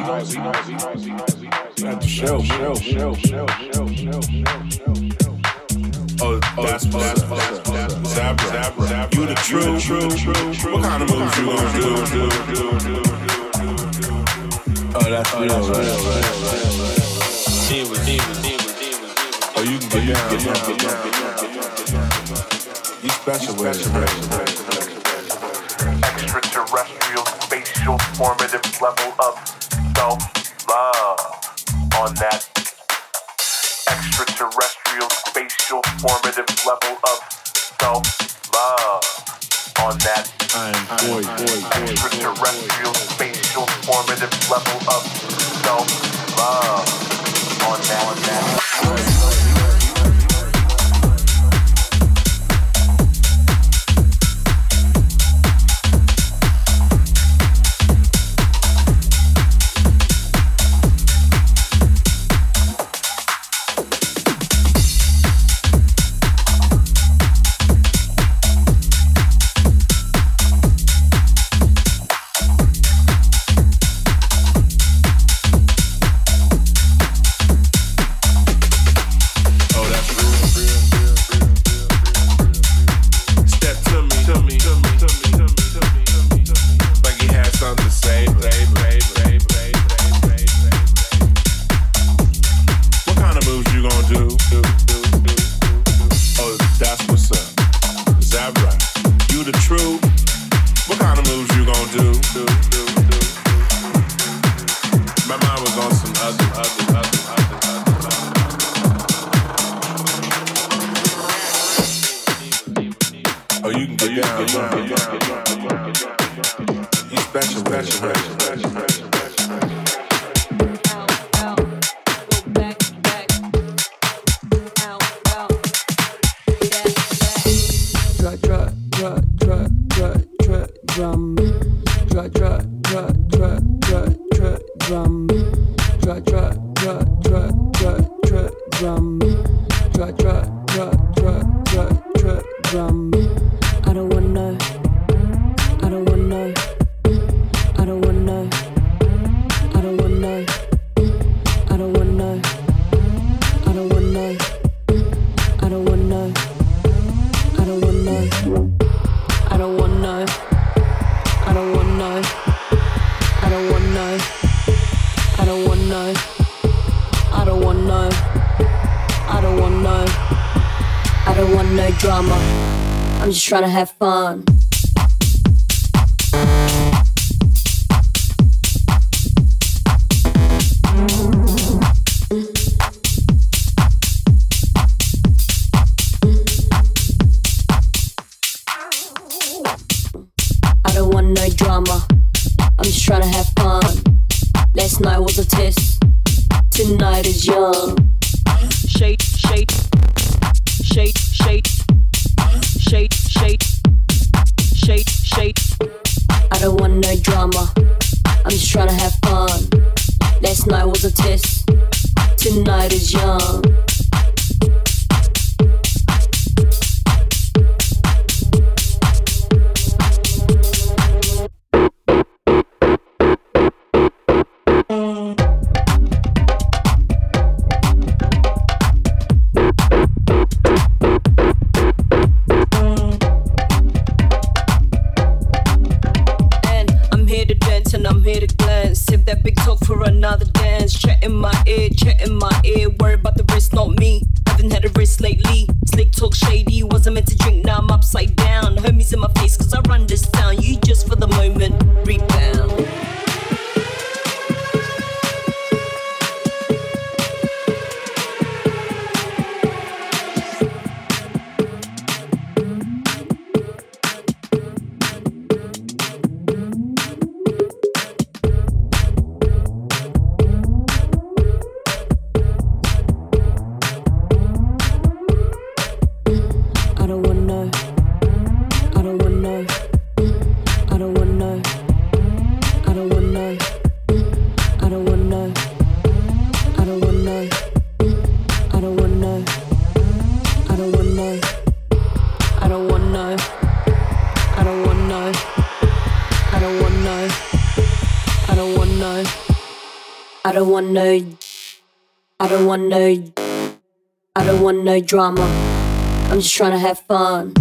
At the show, show, show, show, show, show, show. Oh, that's that's that's You the true, true, true. What kind of moves you gonna do? Oh, oh that's real, real, real, real. Diva, diva, diva. Oh, you can get oh, down, get down, get down, get down. You special, you special. Extraterrestrial, spatial, formative level up self love on that extraterrestrial spatial formative level of self love on that boy, boy, boy, extraterrestrial spatial formative level of self love on that. On that. trying to have fun. just trying to have fun. Last night was a test, tonight is young. wanna, I don't want no. I don't want no drama. I'm just trying to have fun.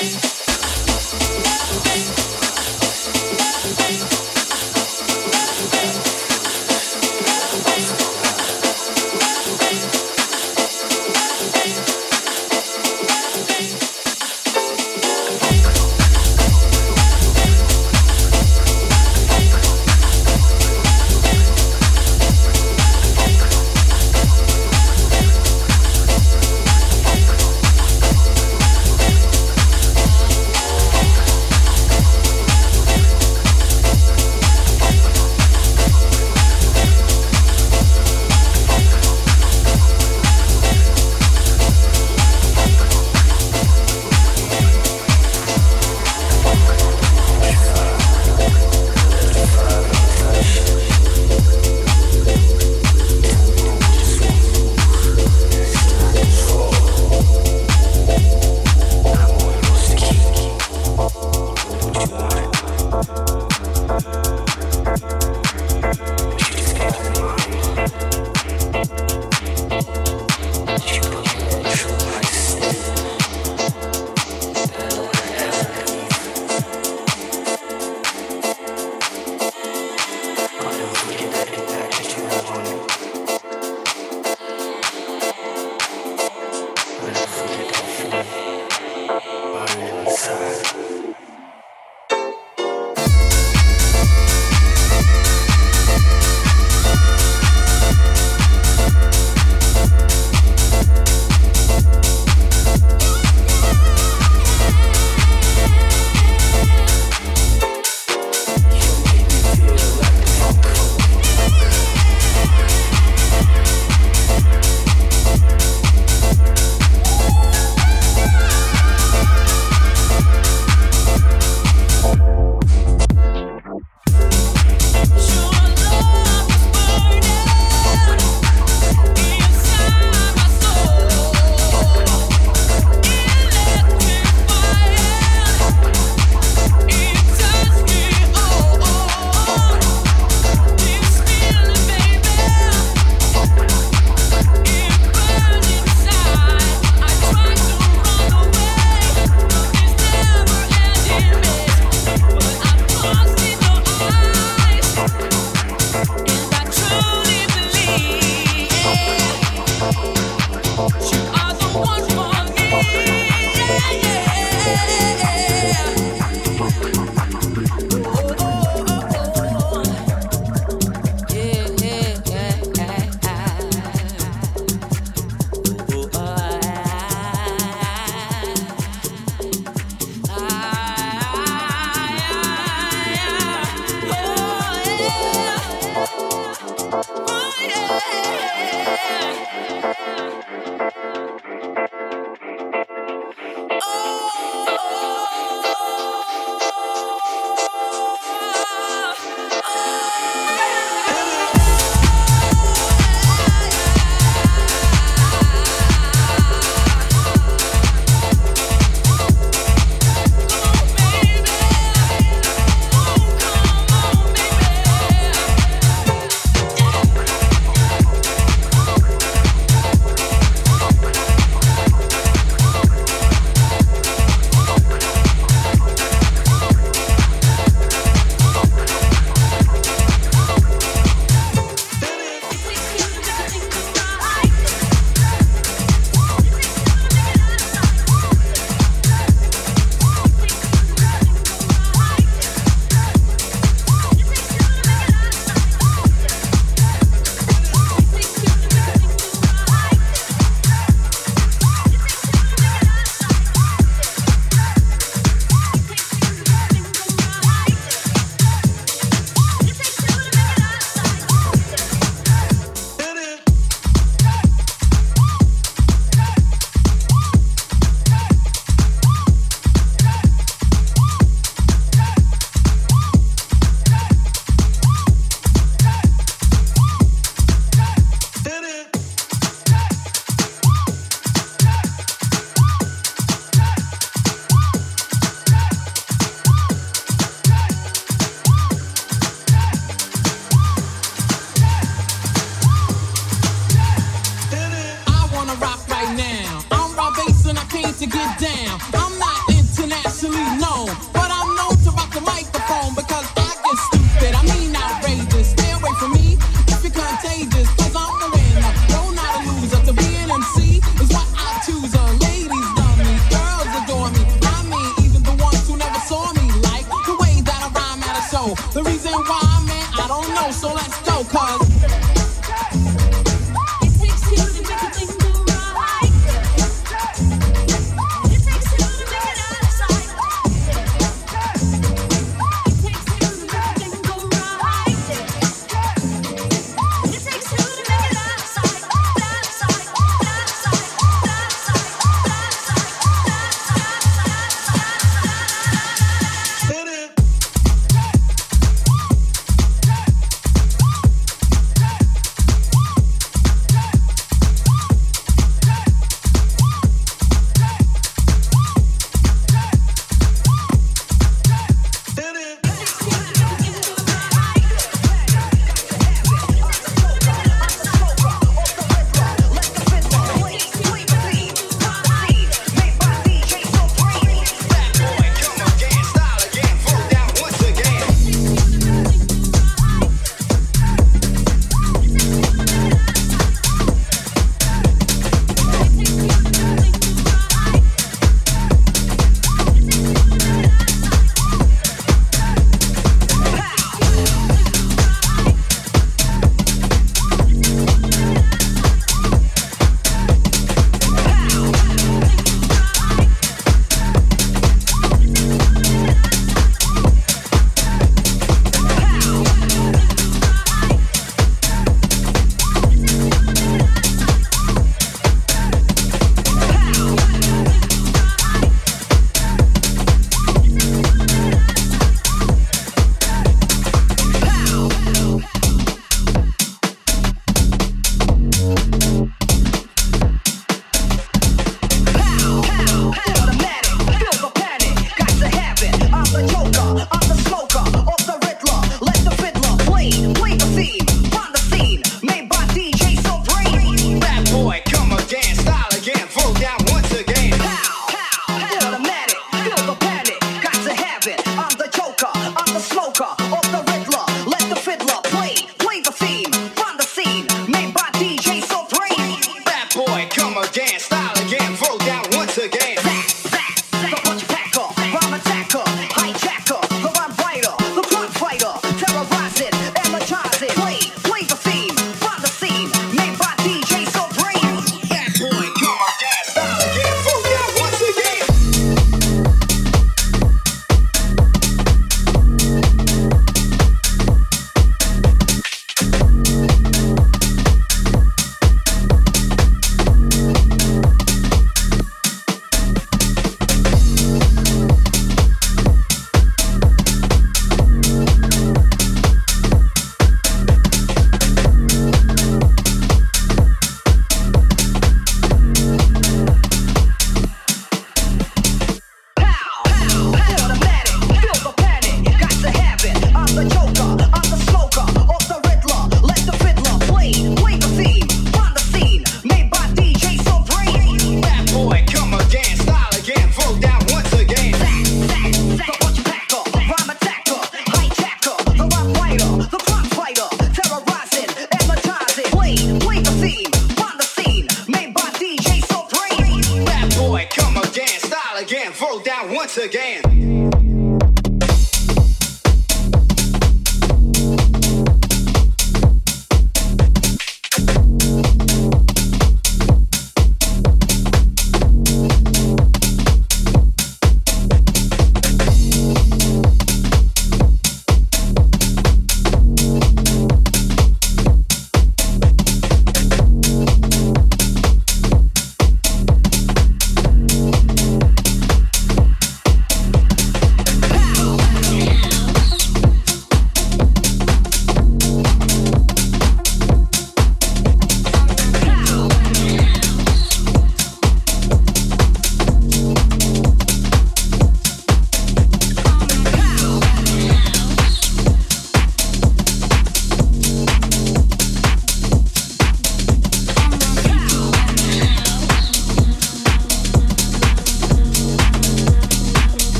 away. so let's go, cause